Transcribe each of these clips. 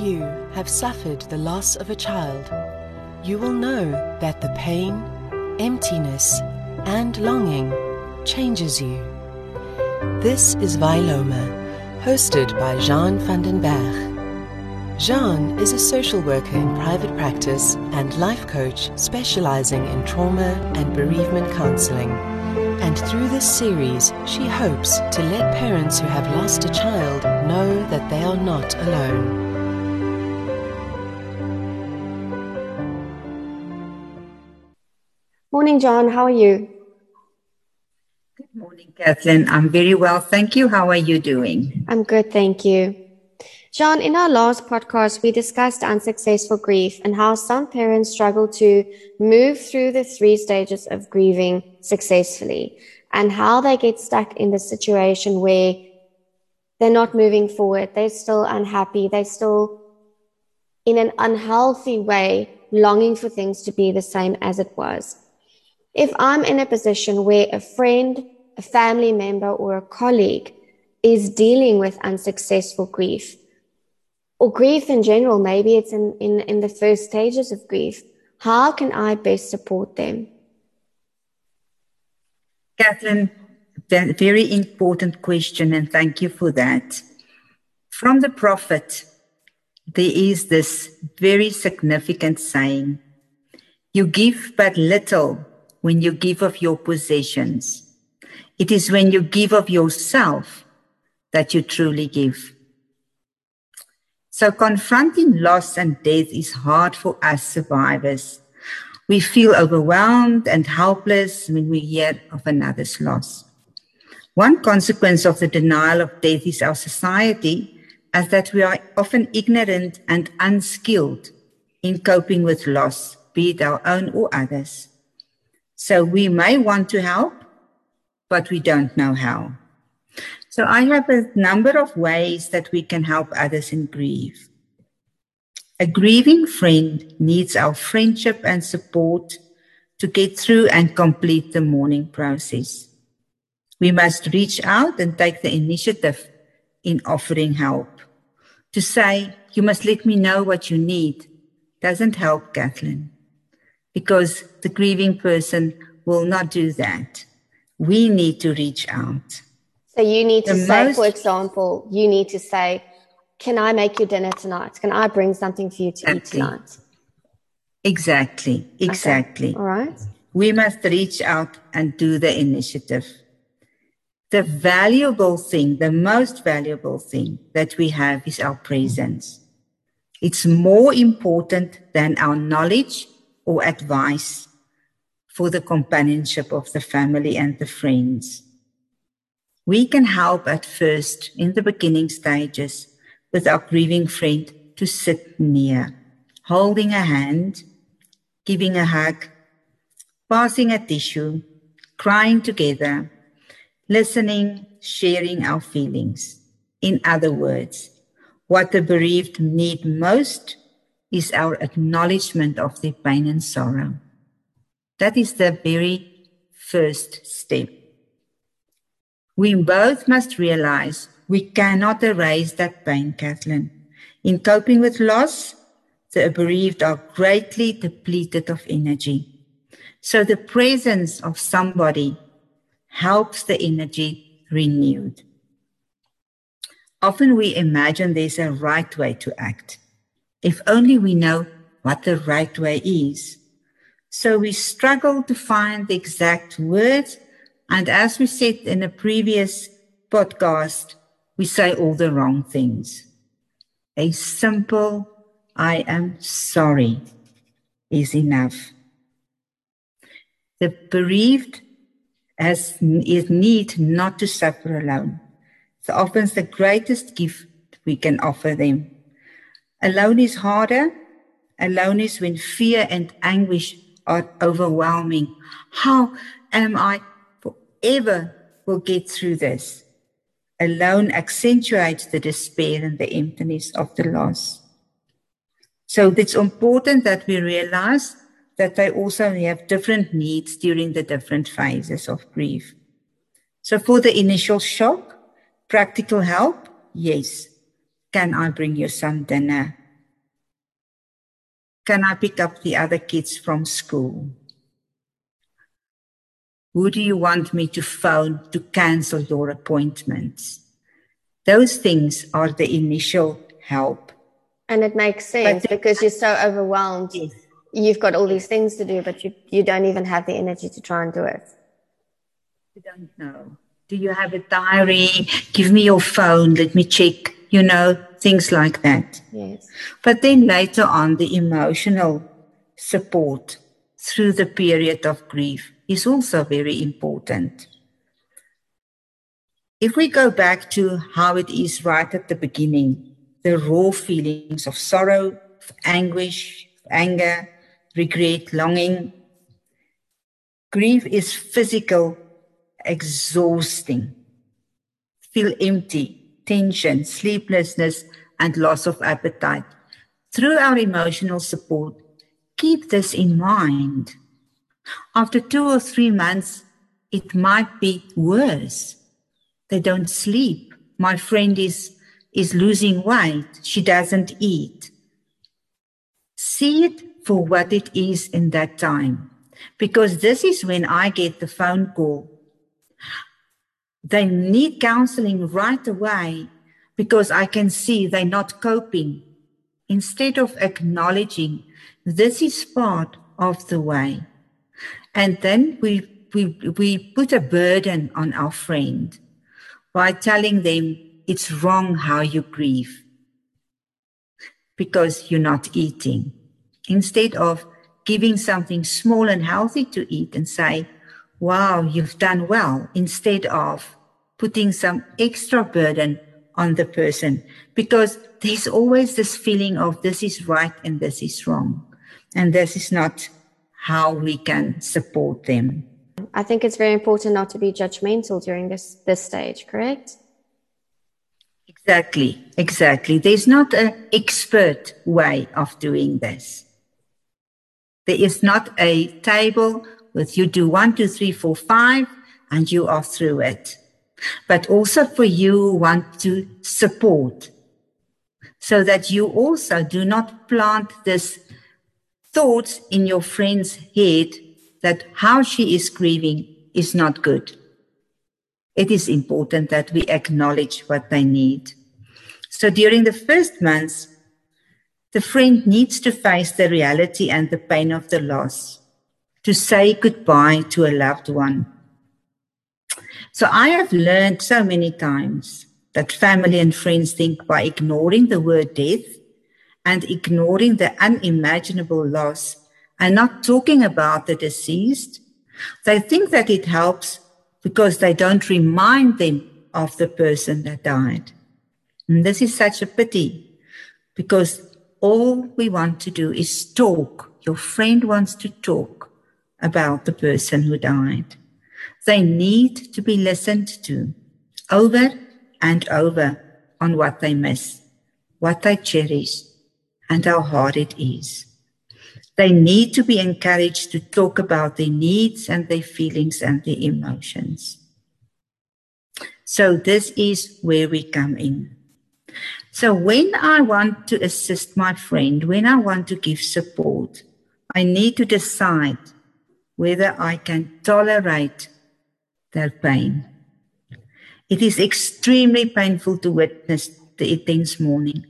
you have suffered the loss of a child, you will know that the pain, emptiness, and longing changes you. This is Vilomah, hosted by Jeanne van den Bergh. Jeanne is a social worker in private practice and life coach specializing in trauma and bereavement counseling. And through this series, she hopes to let parents who have lost a child know that they are not alone. Morning, Jeanne. How are you? Good morning, Kathleen. I'm very well. Thank you. How are you doing? I'm good. Thank you. Jeanne, in our last podcast, we discussed unsuccessful grief and how some parents struggle to move through the three stages of grieving successfully and how they get stuck in the situation where they're not moving forward. They're still unhappy. They're still in an unhealthy way, longing for things to be the same as it was. If I'm in a position where a friend, a family member, or a colleague is dealing with unsuccessful grief, or grief in general, maybe it's in, in, in the first stages of grief, how can I best support them? Catherine, very important question, and thank you for that. From the prophet, there is this very significant saying You give but little when you give of your possessions. It is when you give of yourself that you truly give. So confronting loss and death is hard for us survivors. We feel overwhelmed and helpless when we hear of another's loss. One consequence of the denial of death is our society, as that we are often ignorant and unskilled in coping with loss, be it our own or others. So we may want to help, but we don't know how. So I have a number of ways that we can help others in grief. A grieving friend needs our friendship and support to get through and complete the mourning process. We must reach out and take the initiative in offering help. To say, you must let me know what you need doesn't help Kathleen because the grieving person will not do that. We need to reach out. So you need to the say, most... for example, you need to say, Can I make you dinner tonight? Can I bring something for you to exactly. eat tonight? Exactly. Exactly. Okay. All right. We must reach out and do the initiative. The valuable thing, the most valuable thing that we have is our presence. It's more important than our knowledge or advice for the companionship of the family and the friends. We can help at first in the beginning stages with our grieving friend to sit near, holding a hand, giving a hug, passing a tissue, crying together, listening, sharing our feelings. In other words, what the bereaved need most is our acknowledgement of their pain and sorrow. That is the very first step. We both must realize we cannot erase that pain, Kathleen. In coping with loss, the bereaved are greatly depleted of energy. So the presence of somebody helps the energy renewed. Often we imagine there's a right way to act. If only we know what the right way is. So we struggle to find the exact words. And as we said in a previous podcast, we say all the wrong things. A simple, I am sorry is enough. The bereaved has is need not to suffer alone. So often the greatest gift we can offer them. Alone is harder. Alone is when fear and anguish are overwhelming. How am I forever will get through this? Alone accentuates the despair and the emptiness of the loss. So it's important that we realize that they also have different needs during the different phases of grief. So for the initial shock, practical help, yes. Can I bring you some dinner? Can I pick up the other kids from school? Who do you want me to phone to cancel your appointments? Those things are the initial help. And it makes sense but because you're so overwhelmed. Yes. You've got all these things to do, but you, you don't even have the energy to try and do it. You don't know. Do you have a diary? Give me your phone. Let me check, you know, things like that. Yes. But then later on, the emotional support through the period of grief is also very important. If we go back to how it is right at the beginning, the raw feelings of sorrow, of anguish, of anger, regret, longing, grief is physical, exhausting, feel empty, tension, sleeplessness, and loss of appetite. Through our emotional support, keep this in mind. After two or three months, it might be worse. They don't sleep. My friend is, is losing weight. She doesn't eat. See it for what it is in that time. Because this is when I get the phone call. They need counseling right away because I can see they're not coping. Instead of acknowledging this is part of the way. And then we, we, we put a burden on our friend by telling them it's wrong how you grieve because you're not eating. Instead of giving something small and healthy to eat and say, wow, you've done well, instead of putting some extra burden on the person because there's always this feeling of this is right and this is wrong. And this is not how we can support them. I think it's very important not to be judgmental during this, this stage, correct? Exactly, exactly. There's not an expert way of doing this. There is not a table with you do one, two, three, four, five, and you are through it. But also for you who want to support so that you also do not plant this thoughts in your friend's head that how she is grieving is not good. It is important that we acknowledge what they need. So during the first months, the friend needs to face the reality and the pain of the loss, to say goodbye to a loved one. So I have learned so many times that family and friends think by ignoring the word death, and ignoring the unimaginable loss and not talking about the deceased, they think that it helps because they don't remind them of the person that died. And this is such a pity because all we want to do is talk. Your friend wants to talk about the person who died. They need to be listened to over and over on what they miss, what they cherish, and how hard it is. They need to be encouraged to talk about their needs and their feelings and their emotions. So, this is where we come in. So, when I want to assist my friend, when I want to give support, I need to decide whether I can tolerate their pain. It is extremely painful to witness the intense mourning.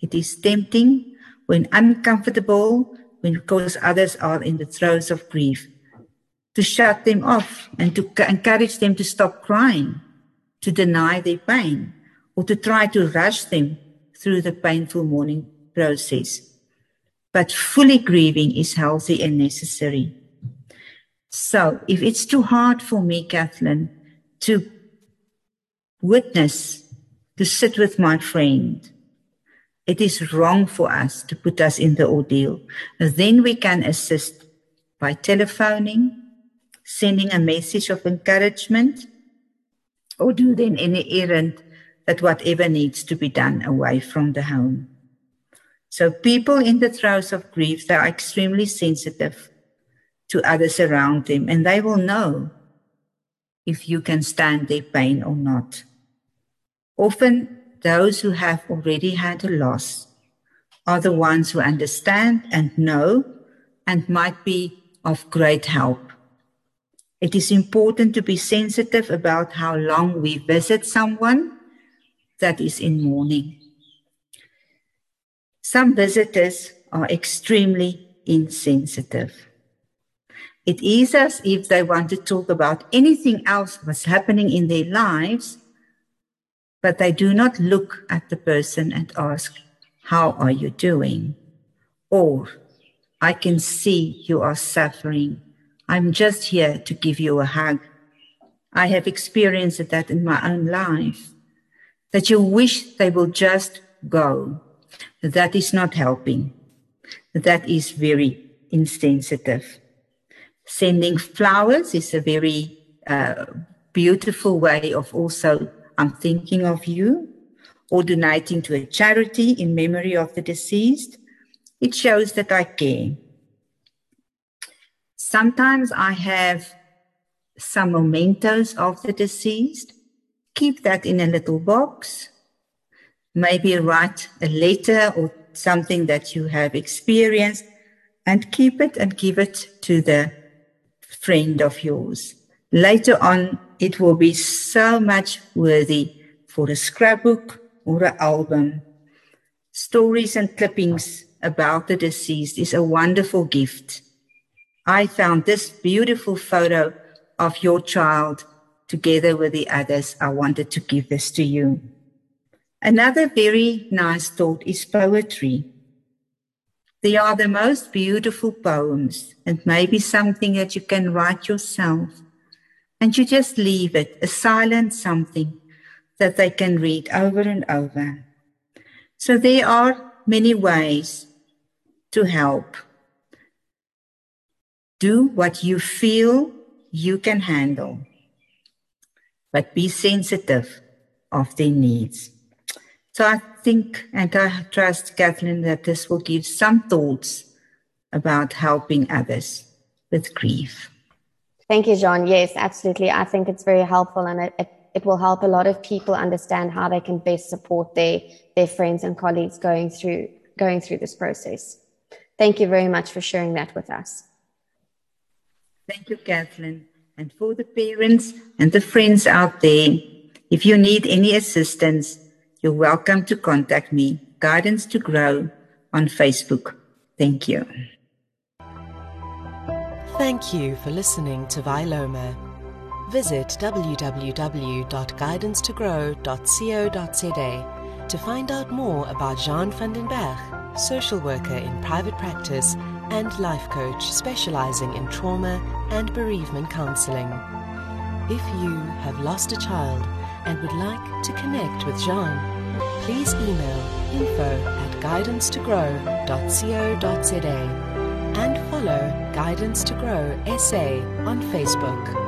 It is tempting when uncomfortable, when because others are in the throes of grief, to shut them off and to encourage them to stop crying, to deny their pain, or to try to rush them through the painful mourning process. But fully grieving is healthy and necessary. So if it's too hard for me, Kathleen, to witness, to sit with my friend, it is wrong for us to put us in the ordeal. Then we can assist by telephoning, sending a message of encouragement, or do then any errand that whatever needs to be done away from the home. So people in the throes of grief, they are extremely sensitive to others around them, and they will know if you can stand their pain or not. Often those who have already had a loss are the ones who understand and know and might be of great help. It is important to be sensitive about how long we visit someone that is in mourning. Some visitors are extremely insensitive. It is as if they want to talk about anything else that's happening in their lives, but they do not look at the person and ask, How are you doing? Or, I can see you are suffering. I'm just here to give you a hug. I have experienced that in my own life. That you wish they will just go. That is not helping. That is very insensitive. Sending flowers is a very uh, beautiful way of also, I'm thinking of you, or donating to a charity in memory of the deceased. It shows that I care. Sometimes I have some mementos of the deceased. Keep that in a little box. Maybe write a letter or something that you have experienced and keep it and give it to the friend of yours. Later on, it will be so much worthy for a scrapbook or an album. Stories and clippings about the deceased is a wonderful gift. I found this beautiful photo of your child together with the others. I wanted to give this to you. Another very nice thought is poetry. They are the most beautiful poems and maybe something that you can write yourself. And you just leave it, a silent something that they can read over and over. So there are many ways to help. Do what you feel you can handle, but be sensitive of their needs. So I think and I trust, Kathleen, that this will give some thoughts about helping others with grief. Thank you, Jeanne. Yes, absolutely. I think it's very helpful and it, it, it, will help a lot of people understand how they can best support their, their friends and colleagues going through, going through this process. Thank you very much for sharing that with us. Thank you, Kathleen. And for the parents and the friends out there, if you need any assistance, you're welcome to contact me, Guidance to Grow, on Facebook. Thank you. Thank you for listening to Vilomah. Visit www.guidancetogrow.co.za to find out more about Jeanne van den Bergh, social worker in private practice and life coach specializing in trauma and bereavement counseling. If you have lost a child and would like to connect with Jeanne, please email info at guidancetogrow.co.za and follow Guidance to Grow SA on Facebook.